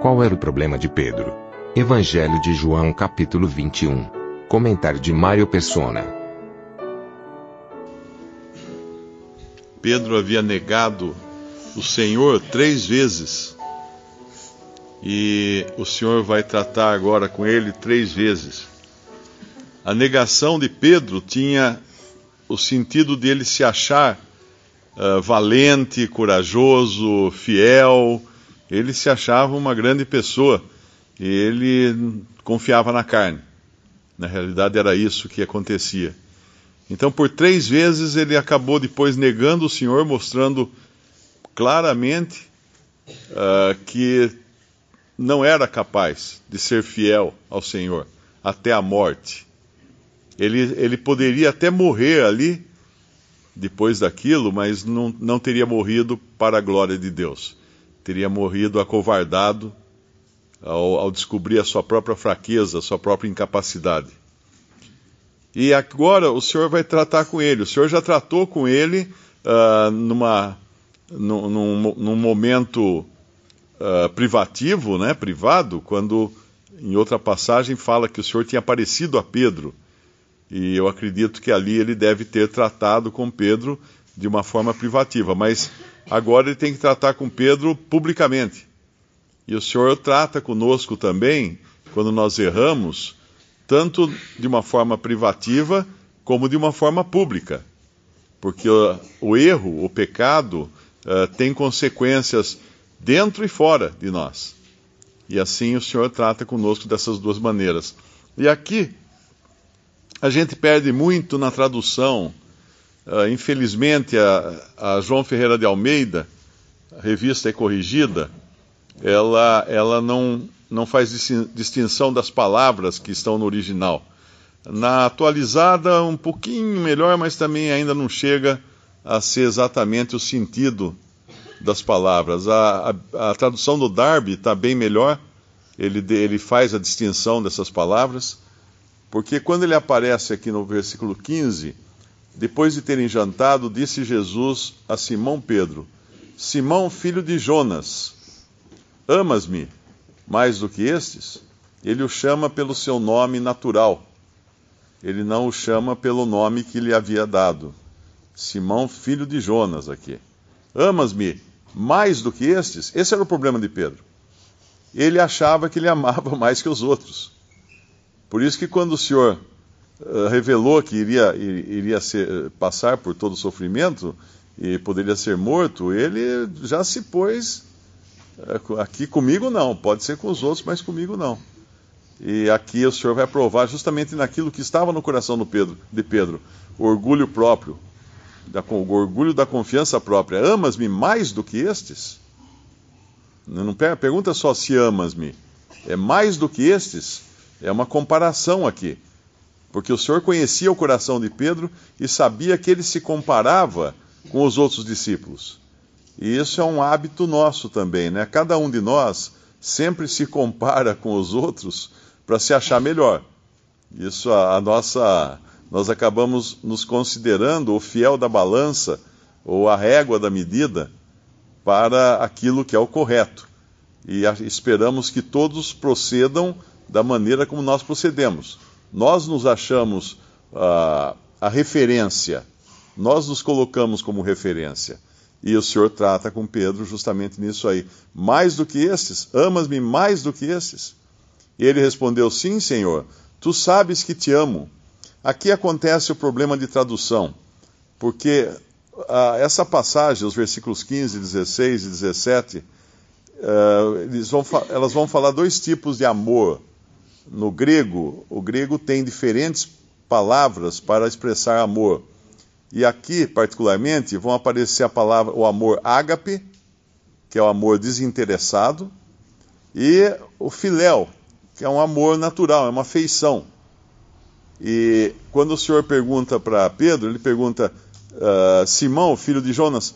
Qual era o problema de Pedro? Evangelho de João capítulo 21. Comentário de Mário Persona. Pedro havia negado o Senhor três vezes. E o Senhor vai tratar agora com ele três vezes. A negação de Pedro tinha o sentido de ele se achar uh, valente, corajoso, fiel. Ele se achava uma grande pessoa e ele confiava na carne. Na realidade, era isso que acontecia. Então, por três vezes, ele acabou depois negando o Senhor, mostrando claramente uh, que não era capaz de ser fiel ao Senhor até a morte. Ele, ele poderia até morrer ali, depois daquilo, mas não, não teria morrido para a glória de Deus. Teria morrido acovardado ao, ao descobrir a sua própria fraqueza, a sua própria incapacidade. E agora o Senhor vai tratar com ele. O Senhor já tratou com ele uh, numa, num, num, num momento uh, privativo, né, privado, quando em outra passagem fala que o Senhor tinha aparecido a Pedro e eu acredito que ali ele deve ter tratado com Pedro de uma forma privativa, mas agora ele tem que tratar com Pedro publicamente. E o Senhor trata conosco também, quando nós erramos, tanto de uma forma privativa como de uma forma pública. Porque o, o erro, o pecado, uh, tem consequências dentro e fora de nós. E assim o Senhor trata conosco dessas duas maneiras. E aqui a gente perde muito na tradução. Uh, infelizmente, a, a, João Ferreira de Almeida, a revista é corrigida, ela, ela não, não faz distinção das palavras que estão no original. Na atualizada, um pouquinho melhor, mas também ainda não chega a ser exatamente o sentido das palavras. A, a, a tradução do Darby está bem melhor, ele, ele faz a distinção dessas palavras. Porque quando ele aparece aqui no versículo 15, depois de terem jantado, disse Jesus a Simão Pedro: Simão, filho de Jonas, amas-me mais do que estes? Ele o chama pelo seu nome natural. Ele não o chama pelo nome que lhe havia dado. Simão, filho de Jonas, aqui. Amas-me mais do que estes? Esse era o problema de Pedro. Ele achava que ele amava mais que os outros. Por isso que quando o Senhor uh, revelou que iria, iria ser, passar por todo o sofrimento e poderia ser morto, ele já se pôs uh, aqui comigo não, pode ser com os outros, mas comigo não. E aqui o Senhor vai provar justamente naquilo que estava no coração do Pedro, de Pedro, o orgulho próprio, da, o orgulho da confiança própria. Amas-me mais do que estes? Não pergunta só se amas-me, é mais do que estes? É uma comparação aqui. Porque o Senhor conhecia o coração de Pedro e sabia que ele se comparava com os outros discípulos. E isso é um hábito nosso também, né? Cada um de nós sempre se compara com os outros para se achar melhor. Isso a, a, nossa nós acabamos nos considerando o fiel da balança ou a régua da medida para aquilo que é o correto. E esperamos que todos procedam da maneira como nós procedemos. Nós nos achamos uh, a referência, nós nos colocamos como referência. E o Senhor trata com Pedro justamente nisso aí. Mais do que estes? Amas-me mais do que estes? E ele respondeu: Sim, Senhor, tu sabes que te amo. Aqui acontece o problema de tradução, porque uh, essa passagem, os versículos 15, 16 e 17, uh, vão elas vão falar dois tipos de amor no grego, o grego tem diferentes palavras para expressar amor. E aqui, particularmente, vão aparecer a palavra, o amor ágape, que é o amor desinteressado, e o filéu, que é um amor natural, é uma feição. E quando o Senhor pergunta para Pedro, ele pergunta: uh, Simão, filho de Jonas,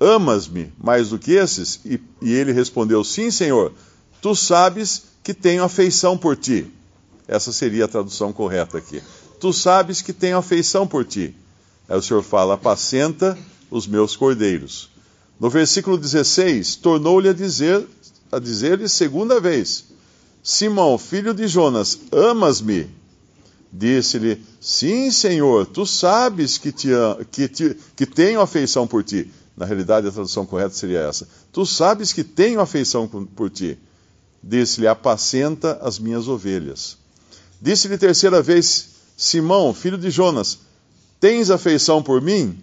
amas-me mais do que esses? E, e, ele respondeu: Sim, Senhor, tu sabes que tenho afeição por ti. Essa seria a tradução correta aqui. Tu sabes que tenho afeição por ti. Aí o Senhor fala: Apacenta os meus cordeiros. No versículo 16, tornou-lhe a dizer a dizer-lhe segunda vez: Simão, filho de Jonas, amas-me? Disse-lhe: Sim, Senhor, tu sabes que, te, que, te, que tenho afeição por ti. Na realidade, a tradução correta seria essa: Tu sabes que tenho afeição por ti. Disse-lhe: Apacenta as minhas ovelhas. Disse-lhe terceira vez: Simão, filho de Jonas, tens afeição por mim?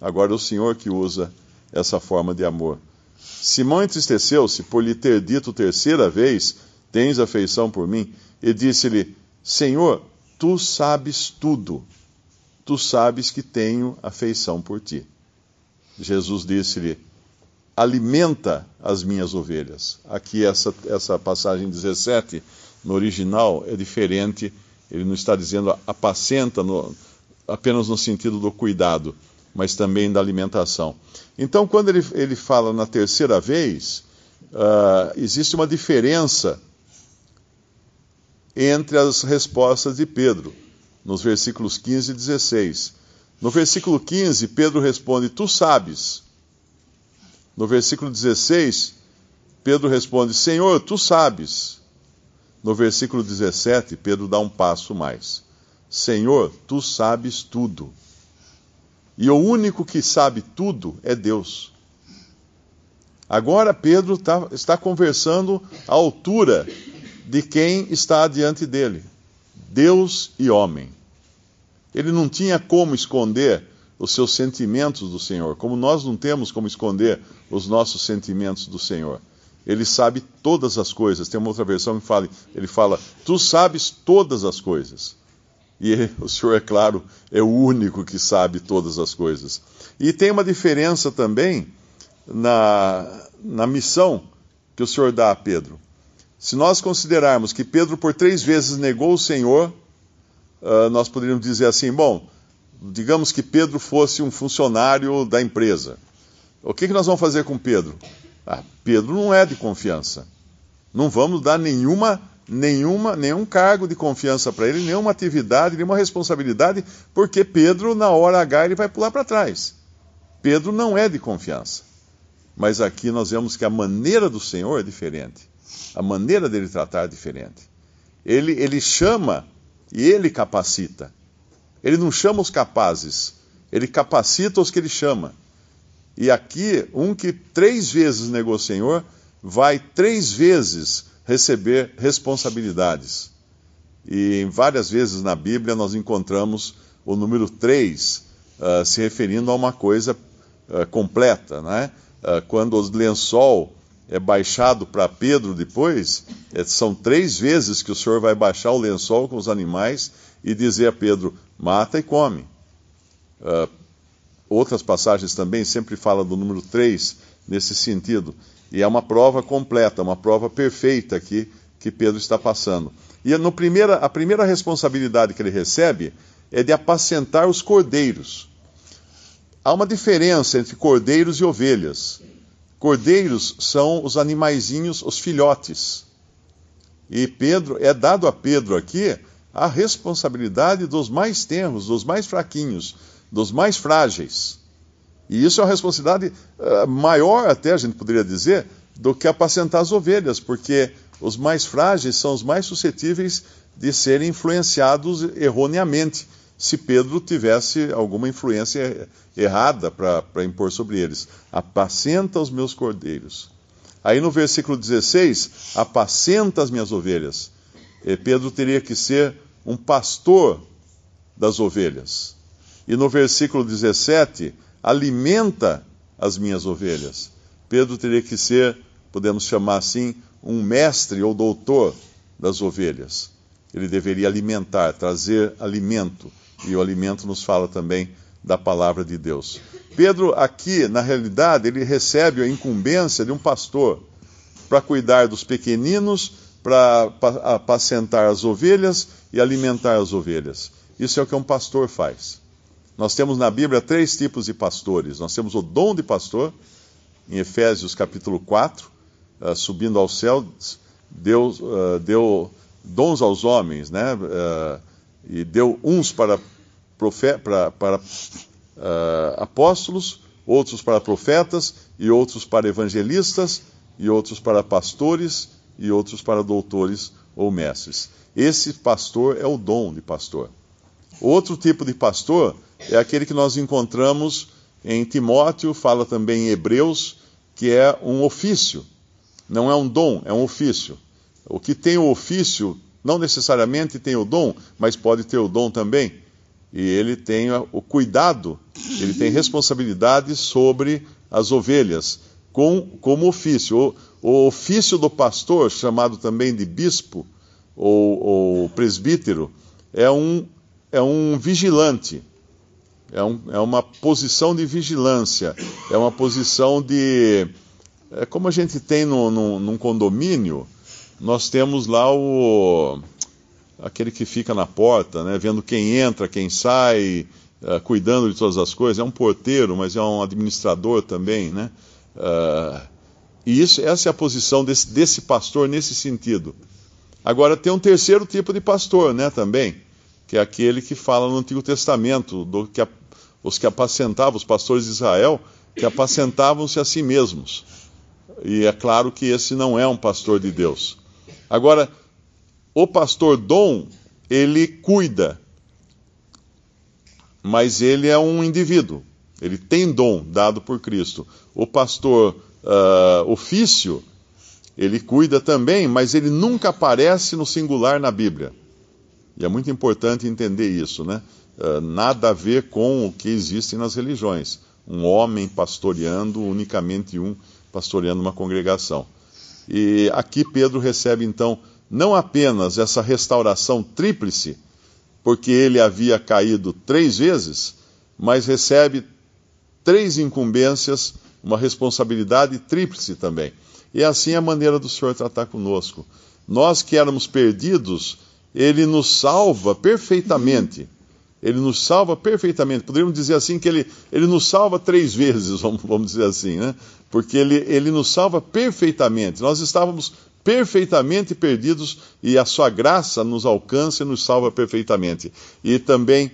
Agora é o Senhor que usa essa forma de amor. Simão entristeceu-se por lhe ter dito terceira vez: Tens afeição por mim? E disse-lhe: Senhor, tu sabes tudo, tu sabes que tenho afeição por ti. Jesus disse-lhe: Alimenta as minhas ovelhas. Aqui, essa, essa passagem 17, no original, é diferente. Ele não está dizendo apacenta no, apenas no sentido do cuidado, mas também da alimentação. Então, quando ele, ele fala na terceira vez, uh, existe uma diferença entre as respostas de Pedro, nos versículos 15 e 16. No versículo 15, Pedro responde: Tu sabes. No versículo 16, Pedro responde: Senhor, tu sabes. No versículo 17, Pedro dá um passo mais: Senhor, tu sabes tudo. E o único que sabe tudo é Deus. Agora Pedro tá, está conversando à altura de quem está diante dele, Deus e homem. Ele não tinha como esconder os seus sentimentos do Senhor, como nós não temos como esconder os nossos sentimentos do Senhor. Ele sabe todas as coisas. Tem uma outra versão que fala, ele fala: "Tu sabes todas as coisas". E o Senhor, é claro, é o único que sabe todas as coisas. E tem uma diferença também na, na missão que o Senhor dá a Pedro. Se nós considerarmos que Pedro por três vezes negou o Senhor, uh, nós poderíamos dizer assim: bom, digamos que Pedro fosse um funcionário da empresa. O que, que nós vamos fazer com Pedro? Ah, Pedro não é de confiança. Não vamos dar nenhuma, nenhuma, nenhum cargo de confiança para ele, nenhuma atividade, nenhuma responsabilidade, porque Pedro, na hora H, ele vai pular para trás. Pedro não é de confiança. Mas aqui nós vemos que a maneira do Senhor é diferente. A maneira dele tratar é diferente. Ele, ele chama e ele capacita. Ele não chama os capazes, ele capacita os que ele chama. E aqui, um que três vezes negou o Senhor, vai três vezes receber responsabilidades. E em várias vezes na Bíblia nós encontramos o número três uh, se referindo a uma coisa uh, completa, né? Uh, quando o lençol é baixado para Pedro depois, é, são três vezes que o Senhor vai baixar o lençol com os animais e dizer a Pedro: mata e come. Uh, outras passagens também sempre falam do número três nesse sentido. E é uma prova completa, uma prova perfeita aqui que Pedro está passando. E no primeira, a primeira responsabilidade que ele recebe é de apacentar os cordeiros. Há uma diferença entre cordeiros e ovelhas. Cordeiros são os animaizinhos, os filhotes. E Pedro é dado a Pedro aqui a responsabilidade dos mais tenros, dos mais fraquinhos, dos mais frágeis. E isso é uma responsabilidade uh, maior, até a gente poderia dizer, do que apacentar as ovelhas, porque os mais frágeis são os mais suscetíveis de serem influenciados erroneamente se Pedro tivesse alguma influência errada para impor sobre eles. Apacenta os meus cordeiros. Aí no versículo 16, apacenta as minhas ovelhas. E Pedro teria que ser um pastor das ovelhas. E no versículo 17, alimenta as minhas ovelhas. Pedro teria que ser, podemos chamar assim, um mestre ou doutor das ovelhas. Ele deveria alimentar, trazer alimento e o alimento nos fala também da palavra de Deus. Pedro, aqui, na realidade, ele recebe a incumbência de um pastor para cuidar dos pequeninos, para apacentar as ovelhas e alimentar as ovelhas. Isso é o que um pastor faz. Nós temos na Bíblia três tipos de pastores. Nós temos o dom de pastor, em Efésios capítulo 4, uh, ah, subindo ao céu, Deus uh, deu dons aos homens, né? Uh, e deu uns para, para, para apóstolos, outros para profetas, e outros para evangelistas, e outros para pastores, e outros para doutores ou mestres. Esse pastor é o dom de pastor. Outro tipo de pastor é aquele que nós encontramos em Timóteo, fala também em Hebreus, que é um ofício. Não é um dom, é um ofício. O que tem o ofício não necessariamente tem o dom, mas pode ter o dom também. E ele tem o cuidado, ele tem responsabilidade sobre as ovelhas, com, como ofício. O, o ofício do pastor, chamado também de bispo ou, ou presbítero, é um, é um vigilante. É, um, é, uma posição de vigilância, é uma posição de. É como a gente tem no, no, num condomínio, nós temos lá o aquele que fica na porta, né, vendo quem entra, quem sai, uh, cuidando de todas as coisas. É um porteiro, mas é um administrador também, né? Uh, e isso, essa é a posição desse, desse pastor nesse sentido. Agora tem um terceiro tipo de pastor, né, também, que é aquele que fala no Antigo Testamento, do que a, os que apacentavam, os pastores de Israel, que apacentavam-se a si mesmos. E é claro que esse não é um pastor de Deus. Agora, o pastor Dom, ele cuida, mas ele é um indivíduo. Ele tem dom dado por Cristo. O pastor uh, ofício, ele cuida também, mas ele nunca aparece no singular na Bíblia. E é muito importante entender isso, né? Uh, nada a ver com o que existe nas religiões. Um homem pastoreando, unicamente um pastoreando uma congregação. E aqui Pedro recebe então não apenas essa restauração tríplice, porque ele havia caído três vezes, mas recebe três incumbências, uma responsabilidade tríplice também. E assim é a maneira do Senhor tratar conosco. Nós que éramos perdidos, Ele nos salva perfeitamente. Ele nos salva perfeitamente. Poderíamos dizer assim que Ele, ele nos salva três vezes, vamos, vamos dizer assim, né? Porque ele, ele nos salva perfeitamente. Nós estávamos perfeitamente perdidos e a Sua graça nos alcança e nos salva perfeitamente. E também,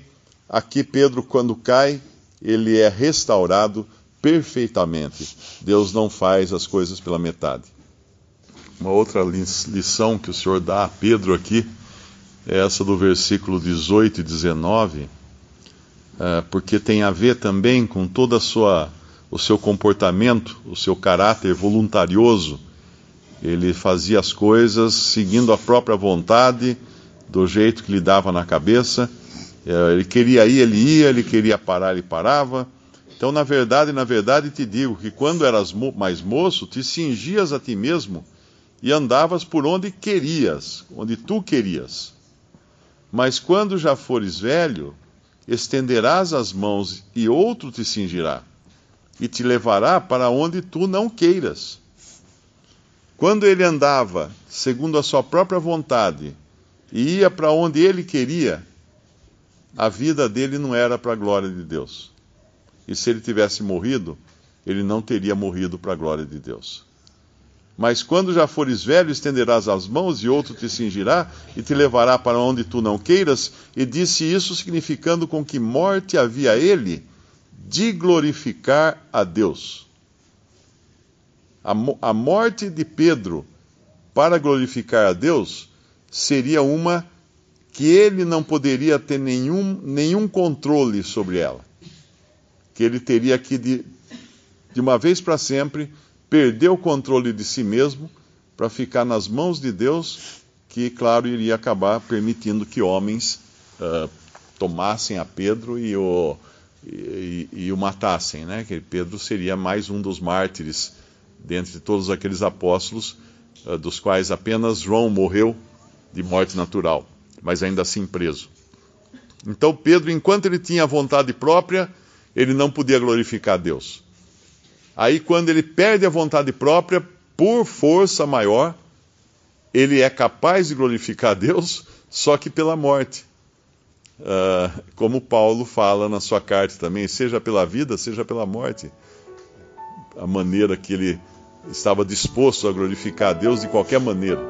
aqui Pedro, quando cai, ele é restaurado perfeitamente. Deus não faz as coisas pela metade. Uma outra lição que o Senhor dá a Pedro aqui essa do versículo 18 e 19, é, porque tem a ver também com toda a sua o seu comportamento, o seu caráter voluntarioso. Ele fazia as coisas seguindo a própria vontade, do jeito que lhe dava na cabeça. É, ele queria ir, ele ia, ele queria parar, ele parava. Então, na verdade, na verdade te digo que quando eras mais moço, te cingias a ti mesmo e andavas por onde querias, onde tu querias. Mas quando já fores velho, estenderás as mãos e outro te cingirá e te levará para onde tu não queiras. Quando ele andava segundo a sua própria vontade e ia para onde ele queria, a vida dele não era para a glória de Deus. E se ele tivesse morrido, ele não teria morrido para a glória de Deus. Mas quando já fores velho, estenderás as mãos e outro te cingirá e te levará para onde tu não queiras. E disse isso significando com que morte havia ele de glorificar a Deus. A, a morte de Pedro para glorificar a Deus seria uma que ele não poderia ter nenhum, nenhum controle sobre ela que ele teria que, de, de uma vez para sempre, perder o controle de si mesmo para ficar nas mãos de Deus, que, claro, iria acabar permitindo que homens uh, tomassem a Pedro e o, e, e, o matassem, né? Que Pedro seria mais um dos mártires dentre todos aqueles apóstolos, uh, dos quais apenas João morreu de morte natural, mas ainda assim preso. Então Pedro, enquanto ele tinha vontade própria, ele não podia glorificar Deus. Aí, quando ele perde a vontade própria, por força maior, ele é capaz de glorificar Deus, só que pela morte. Uh, como Paulo fala na sua carta também, seja pela vida, seja pela morte. A maneira que ele estava disposto a glorificar Deus de qualquer maneira.